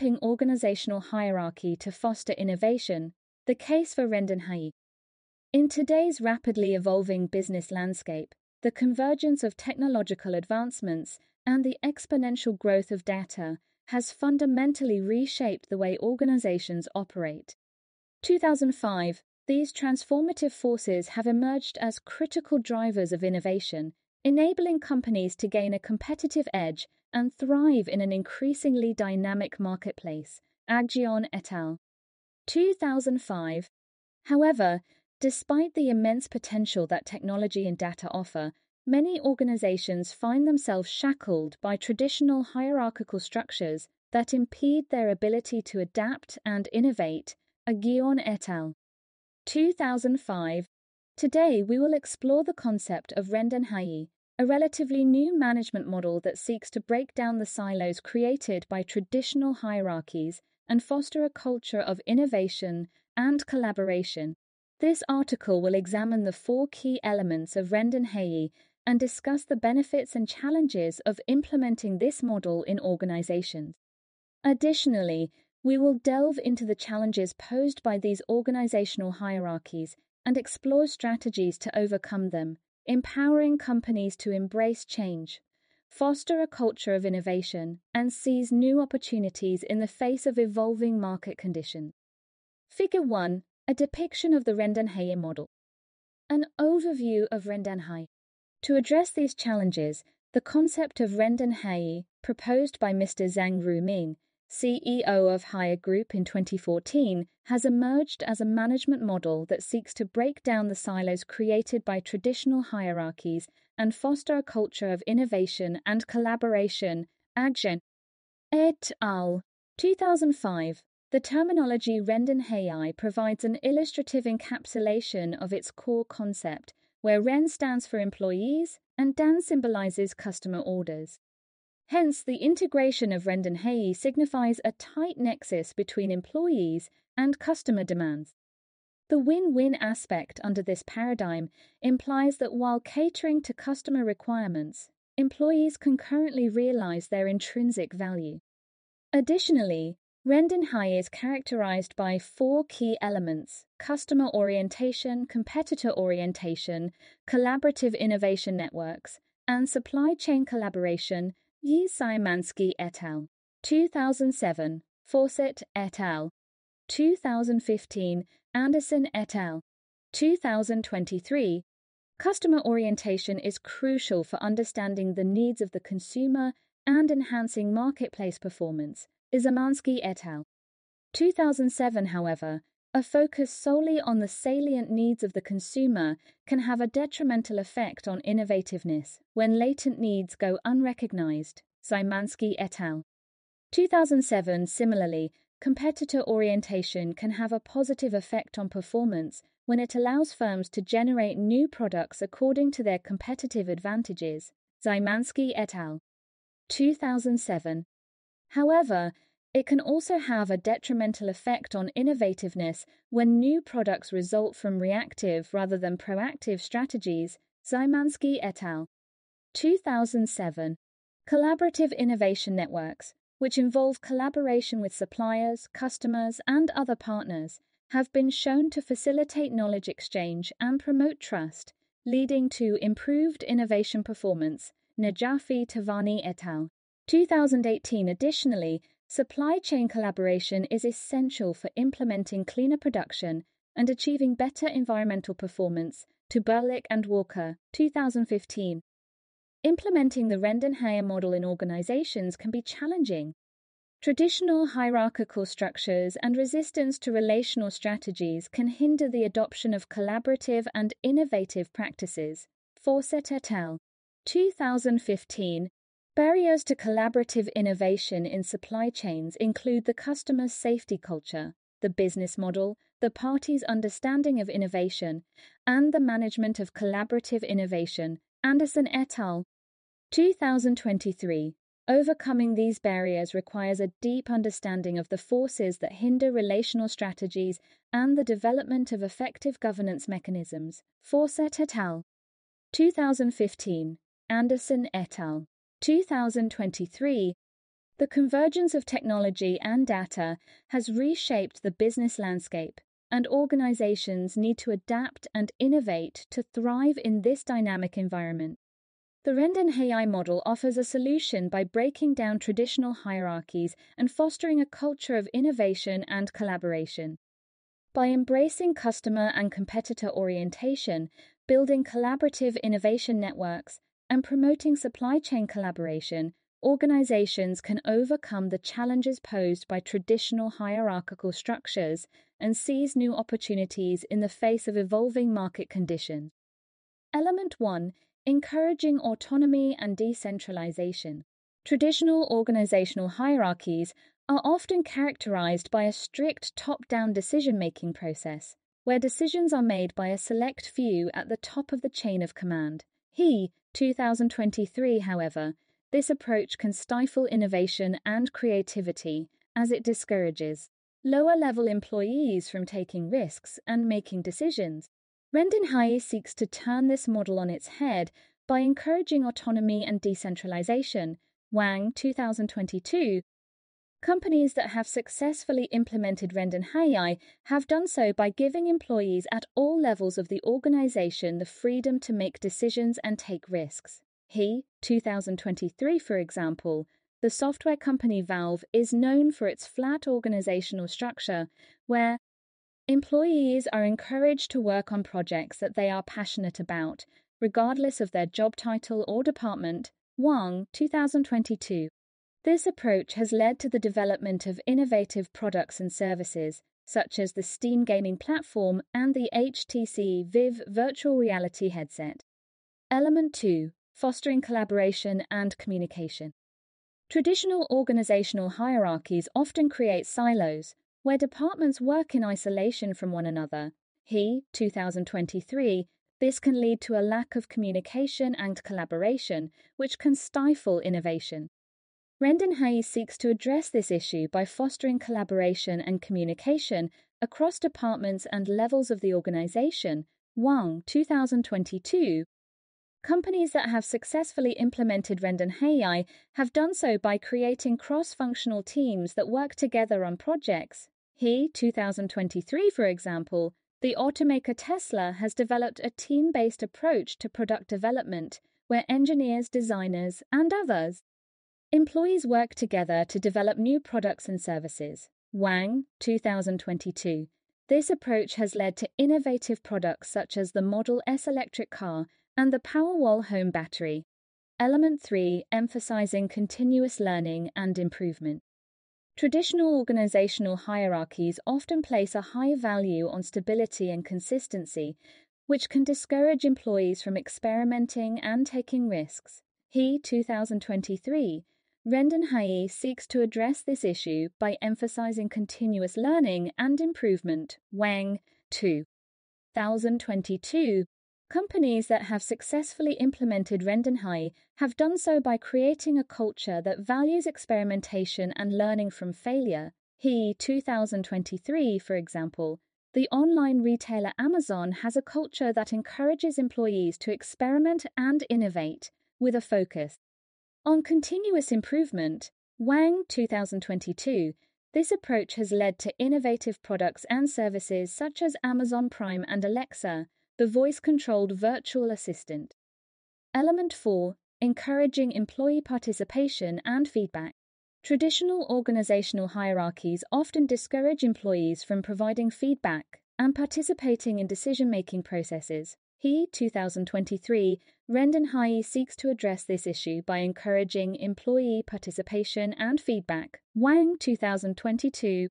Organizational hierarchy to foster innovation, the case for RenDanHeYi. In today's rapidly evolving business landscape, the convergence of technological advancements and the exponential growth of data has fundamentally reshaped the way organizations operate. 2005, these transformative forces have emerged as critical drivers of innovation, enabling companies to gain a competitive edge and thrive in an increasingly dynamic marketplace. Aghion et al. 2005. However, despite the immense potential that technology and data offer, many organizations find themselves shackled by traditional hierarchical structures that impede their ability to adapt and innovate. Aghion et al. 2005. Today, we will explore the concept of RenDanHeYi, a relatively new management model that seeks to break down the silos created by traditional hierarchies and foster a culture of innovation and collaboration. This article will examine the four key elements of RenDanHeYi and discuss the benefits and challenges of implementing this model in organizations. Additionally, we will delve into the challenges posed by these organizational hierarchies and explore strategies to overcome them empowering companies to embrace change, foster a culture of innovation, and seize new opportunities in the face of evolving market conditions. Figure 1 A depiction of the RenDanHeYi model. An overview of RenDanHeYi. To address these challenges, the concept of RenDanHeYi, proposed by Mr. Zhang Ruimin, CEO of Haier Group in 2014, has emerged as a management model that seeks to break down the silos created by traditional hierarchies and foster a culture of innovation and collaboration. Aghion et al. 2005. The terminology RenDanHeYi provides an illustrative encapsulation of its core concept, where Ren stands for employees and Dan symbolizes customer orders. Hence, the integration of RenDanHeYi signifies a tight nexus between employees and customer demands. The win win aspect under this paradigm implies that while catering to customer requirements, employees concurrently realize their intrinsic value. Additionally, RenDanHeYi is characterized by four key elements customer orientation, competitor orientation, collaborative innovation networks, and supply chain collaboration Yi Szymanski et al. 2007, Fawcett et al. 2015, Anderson et al. 2023. Customer orientation is crucial for understanding the needs of the consumer and enhancing marketplace performance. Szymanski et al. 2007, however, a focus solely on the salient needs of the consumer can have a detrimental effect on innovativeness when latent needs go unrecognized. Szymanski et al. 2007 Similarly, competitor orientation can have a positive effect on performance when it allows firms to generate new products according to their competitive advantages. Szymanski et al. 2007. However, it can also have a detrimental effect on innovativeness when new products result from reactive rather than proactive strategies. Szymanski et al. 2007. Collaborative innovation networks, which involve collaboration with suppliers, customers, and other partners, have been shown to facilitate knowledge exchange and promote trust, leading to improved innovation performance. Najafi Tavani et al. 2018 Additionally, Supply chain collaboration is essential for implementing cleaner production and achieving better environmental performance. To Berlick and Walker, 2015. implementing the RenDanHeYi model in organizations can be challenging. Traditional hierarchical structures and resistance to relational strategies can hinder the adoption of collaborative and innovative practices. Fawcett et al. 2015 Barriers to collaborative innovation in supply chains include the customer's safety culture, the business model, the parties' understanding of innovation, and the management of collaborative innovation. Anderson et al. 2023. Overcoming these barriers requires a deep understanding of the forces that hinder relational strategies and the development of effective governance mechanisms. Fawcett et al. 2015. Anderson et al. 2023, the convergence of technology and data has reshaped the business landscape, and organizations need to adapt and innovate to thrive in this dynamic environment. The RenDanHeYi model offers a solution by breaking down traditional hierarchies and fostering a culture of innovation and collaboration. By embracing customer and competitor orientation, building collaborative innovation networks, and promoting supply chain collaboration, organizations can overcome the challenges posed by traditional hierarchical structures and seize new opportunities in the face of evolving market conditions. Element 1 Encouraging autonomy and decentralization. Traditional organizational hierarchies are often characterized by a strict top down decision making process, where decisions are made by a select few at the top of the chain of command. He, 2023, however, this approach can stifle innovation and creativity as it discourages lower level employees from taking risks and making decisions. RenDanHeYi seeks to turn this model on its head by encouraging autonomy and decentralization. Wang, 2022, Companies that have successfully implemented RenDanHeYi have done so by giving employees at all levels of the organization the freedom to make decisions and take risks. He, 2023, for example, the software company Valve is known for its flat organizational structure where employees are encouraged to work on projects that they are passionate about, regardless of their job title or department. Wang, 2022. This approach has led to the development of innovative products and services, such as the Steam gaming platform and the HTC Vive virtual reality headset. Element 2 Fostering collaboration and communication. Traditional organizational hierarchies often create silos, where departments work in isolation from one another. He, 2023, this can lead to a lack of communication and collaboration, which can stifle innovation. RenDanHeYi seeks to address this issue by fostering collaboration and communication across departments and levels of the organization. Wang, 2022. Companies that have successfully implemented RenDanHeYi have done so by creating cross functional teams that work together on projects. He, 2023, for example, the automaker Tesla has developed a team based approach to product development where engineers, designers, and others Employees work together to develop new products and services. Wang, 2022. This approach has led to innovative products such as the Model S electric car and the Powerwall home battery. Element 3 emphasizing continuous learning and improvement. Traditional organizational hierarchies often place a high value on stability and consistency, which can discourage employees from experimenting and taking risks. He, 2023, RenDanHeYi seeks to address this issue by emphasizing continuous learning and improvement. Wang 2022. Companies that have successfully implemented RenDanHeYi have done so by creating a culture that values experimentation and learning from failure. He 2023, for example, the online retailer Amazon has a culture that encourages employees to experiment and innovate with a focus on continuous improvement, Wang 2022, this approach has led to innovative products and services such as Amazon Prime and Alexa, the voice controlled virtual assistant. Element 4 Encouraging employee participation and feedback. Traditional organizational hierarchies often discourage employees from providing feedback and participating in decision making processes. He, 2023, RenDanHeYi seeks to address this issue by encouraging employee participation and feedback. Wang, 2022.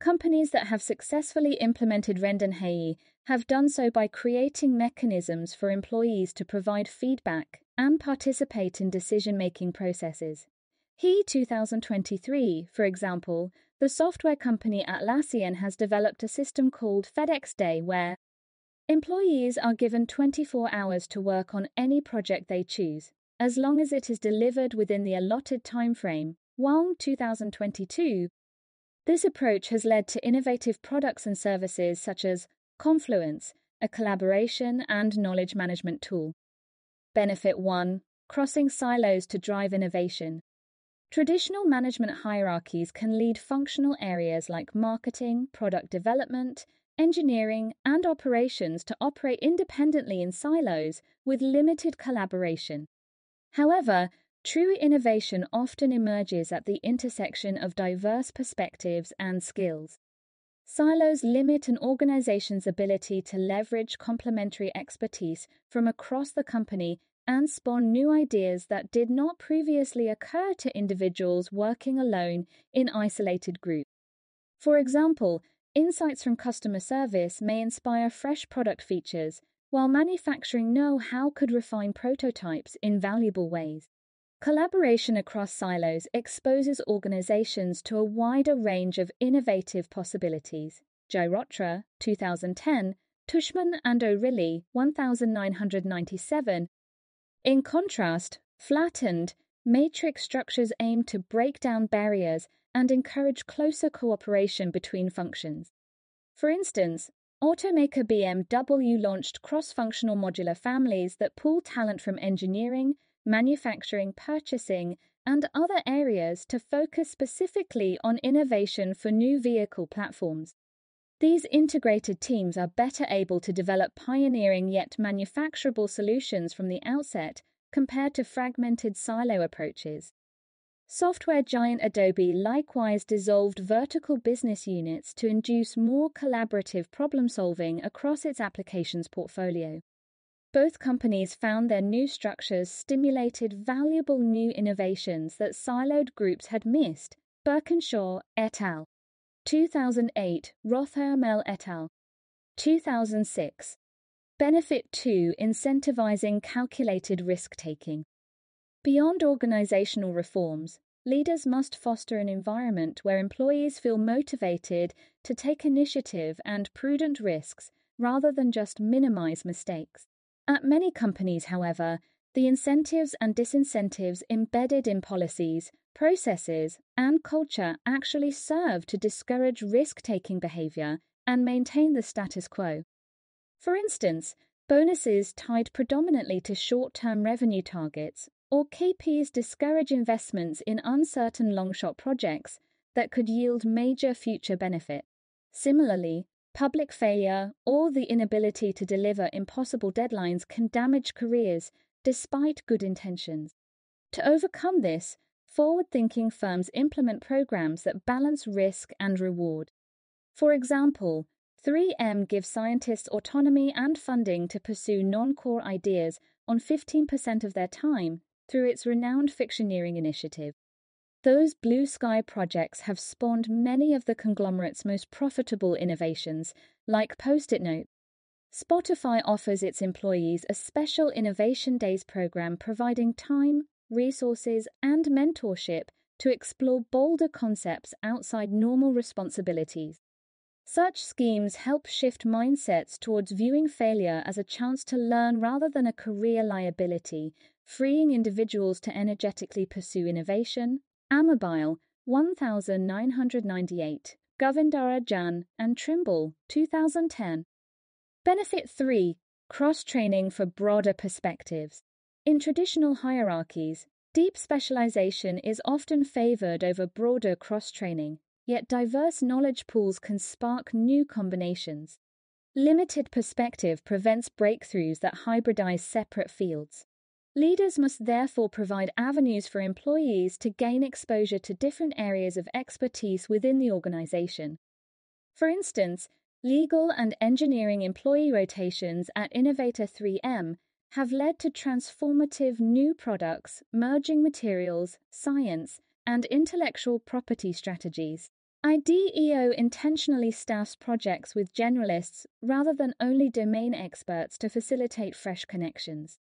Companies that have successfully implemented RenDanHeYi have done so by creating mechanisms for employees to provide feedback and participate in decision making processes. He 2023, for example, the software company Atlassian has developed a system called FedEx Day where Employees are given 24 hours to work on any project they choose, as long as it is delivered within the allotted timeframe. Wang 2022. This approach has led to innovative products and services such as Confluence, a collaboration and knowledge management tool. Benefit 1 Crossing silos to drive innovation. Traditional management hierarchies can lead functional areas like marketing, product development, engineering, and operations to operate independently in silos with limited collaboration. However, true innovation often emerges at the intersection of diverse perspectives and skills. Silos limit an organization's ability to leverage complementary expertise from across the company and spawn new ideas that did not previously occur to individuals working alone in isolated groups. For example, Insights from customer service may inspire fresh product features, while manufacturing know how could refine prototypes in valuable ways. Collaboration across silos exposes organizations to a wider range of innovative possibilities. Girotra, 2010, Tushman and O'Reilly, 1997. In contrast, flattened, matrix structures aim to break down barriers and encourage closer cooperation between functions. For instance, automaker BMW launched cross functional modular families that pool talent from engineering, manufacturing, purchasing, and other areas to focus specifically on innovation for new vehicle platforms. These integrated teams are better able to develop pioneering yet manufacturable solutions from the outset compared to fragmented silo approaches. Software giant Adobe likewise dissolved vertical business units to induce more collaborative problem solving across its applications portfolio. Both companies found their new structures stimulated valuable new innovations that siloed groups had missed. Birkinshaw et al. 2008, Rothaermel et al. 2006. Benefit 2 Incentivizing Calculated Risk Taking. Beyond organizational reforms, leaders must foster an environment where employees feel motivated to take initiative and prudent risks rather than just minimize mistakes. At many companies, however, the incentives and disincentives embedded in policies, processes, and culture actually serve to discourage risk taking behavior and maintain the status quo. For instance, bonuses tied predominantly to short term revenue targets or KPs discourage investments in uncertain long shot projects that could yield major future benefit. Similarly, public failure or the inability to deliver impossible deadlines can damage careers despite good intentions. To overcome this, forward thinking firms implement programs that balance risk and reward. For example, 3M gives scientists autonomy and funding to pursue non core ideas on 15% of their time through its renowned Fictioneering initiative. Those blue sky projects have spawned many of the conglomerate's most profitable innovations, like Post it Note. Spotify offers its employees a special Innovation Days program providing time, resources, and mentorship to explore bolder concepts outside normal responsibilities. Such schemes help shift mindsets towards viewing failure as a chance to learn rather than a career liability, freeing individuals to energetically pursue innovation. Amabile, 1998, Govindarajan and Trimble, 2010. Benefit 3 Cross training for broader perspectives. In traditional hierarchies, deep specialization is often favored over broader cross training, yet diverse knowledge pools can spark new combinations. Limited perspective prevents breakthroughs that hybridize separate fields. Leaders must therefore provide avenues for employees to gain exposure to different areas of expertise within the organization. For instance, legal and engineering employee rotations at Innovator 3M have led to transformative new products, merging materials, science, and intellectual property strategies. IDEO intentionally staffs projects with generalists rather than only domain experts to facilitate fresh connections.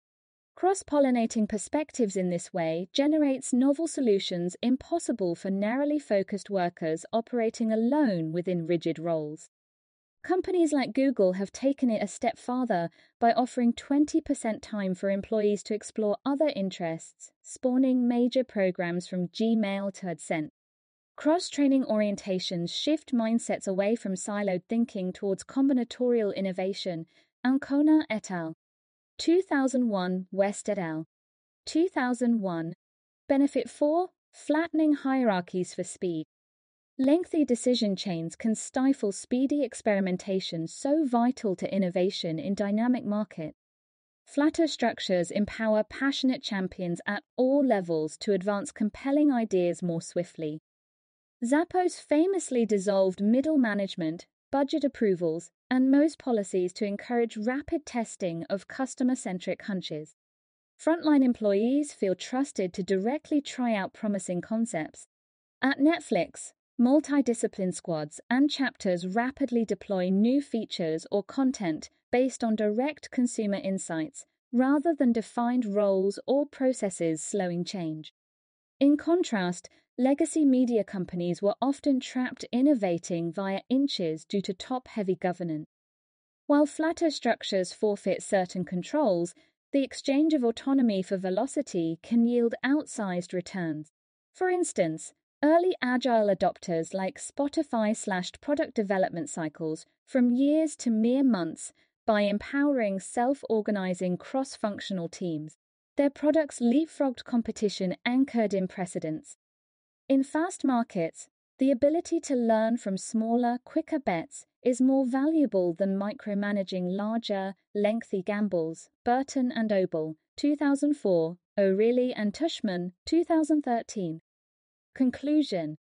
Cross pollinating perspectives in this way generates novel solutions impossible for narrowly focused workers operating alone within rigid roles. Companies like Google have taken it a step farther by offering 20% time for employees to explore other interests, spawning major programs from Gmail to AdSense. Cross training orientations shift mindsets away from siloed thinking towards combinatorial innovation. Ancona et al. 2001 West et al. 2001 Benefit 4 Flattening hierarchies for speed. Lengthy decision chains can stifle speedy experimentation so vital to innovation in dynamic markets. Flatter structures empower passionate champions at all levels to advance compelling ideas more swiftly. Zappos famously dissolved middle management, budget approvals, and most policies to encourage rapid testing of customer centric hunches. Frontline employees feel trusted to directly try out promising concepts. At Netflix, Multidiscipline squads and chapters rapidly deploy new features or content based on direct consumer insights rather than defined roles or processes slowing change. In contrast, legacy media companies were often trapped innovating via inches due to top heavy governance. While flatter structures forfeit certain controls, the exchange of autonomy for velocity can yield outsized returns. For instance, Early agile adopters like Spotify slashed product development cycles from years to mere months by empowering self organizing cross functional teams. Their products leapfrogged competition anchored in precedents. In fast markets, the ability to learn from smaller, quicker bets is more valuable than micromanaging larger, lengthy gambles. Burton and Obel, 2004, O'Reilly and Tushman, 2013. Conclusion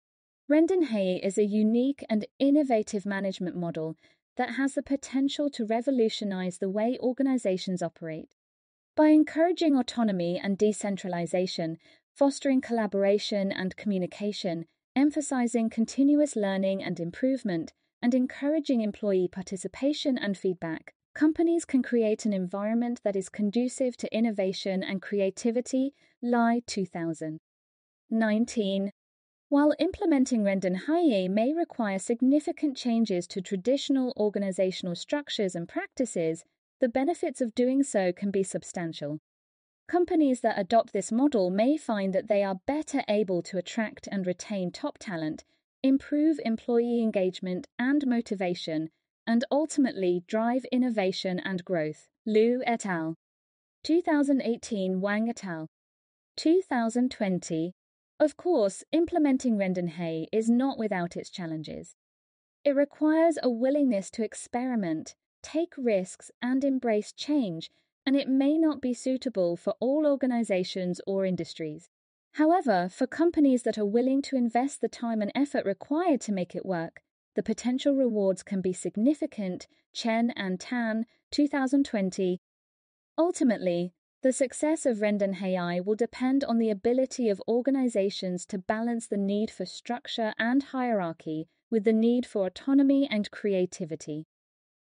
RenDanHeYi is a unique and innovative management model that has the potential to revolutionize the way organizations operate. By encouraging autonomy and decentralization, fostering collaboration and communication, emphasizing continuous learning and improvement, and encouraging employee participation and feedback, companies can create an environment that is conducive to innovation and creativity. Lie 2000. 19. While implementing Rendon may require significant changes to traditional organizational structures and practices, the benefits of doing so can be substantial. Companies that adopt this model may find that they are better able to attract and retain top talent, improve employee engagement and motivation, and ultimately drive innovation and growth. Liu et al. 2018 Wang et al. 2020 of course, implementing RenDanHeYi is not without its challenges. It requires a willingness to experiment, take risks, and embrace change, and it may not be suitable for all organizations or industries. However, for companies that are willing to invest the time and effort required to make it work, the potential rewards can be significant. Chen and Tan, 2020. Ultimately, the success of RenDanHeYi will depend on the ability of organizations to balance the need for structure and hierarchy with the need for autonomy and creativity.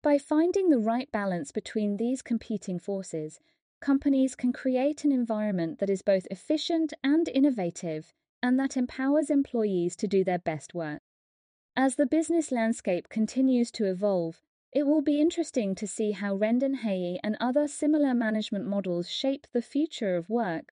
By finding the right balance between these competing forces, companies can create an environment that is both efficient and innovative and that empowers employees to do their best work. As the business landscape continues to evolve, it will be interesting to see how RenDanHeYi and other similar management models shape the future of work.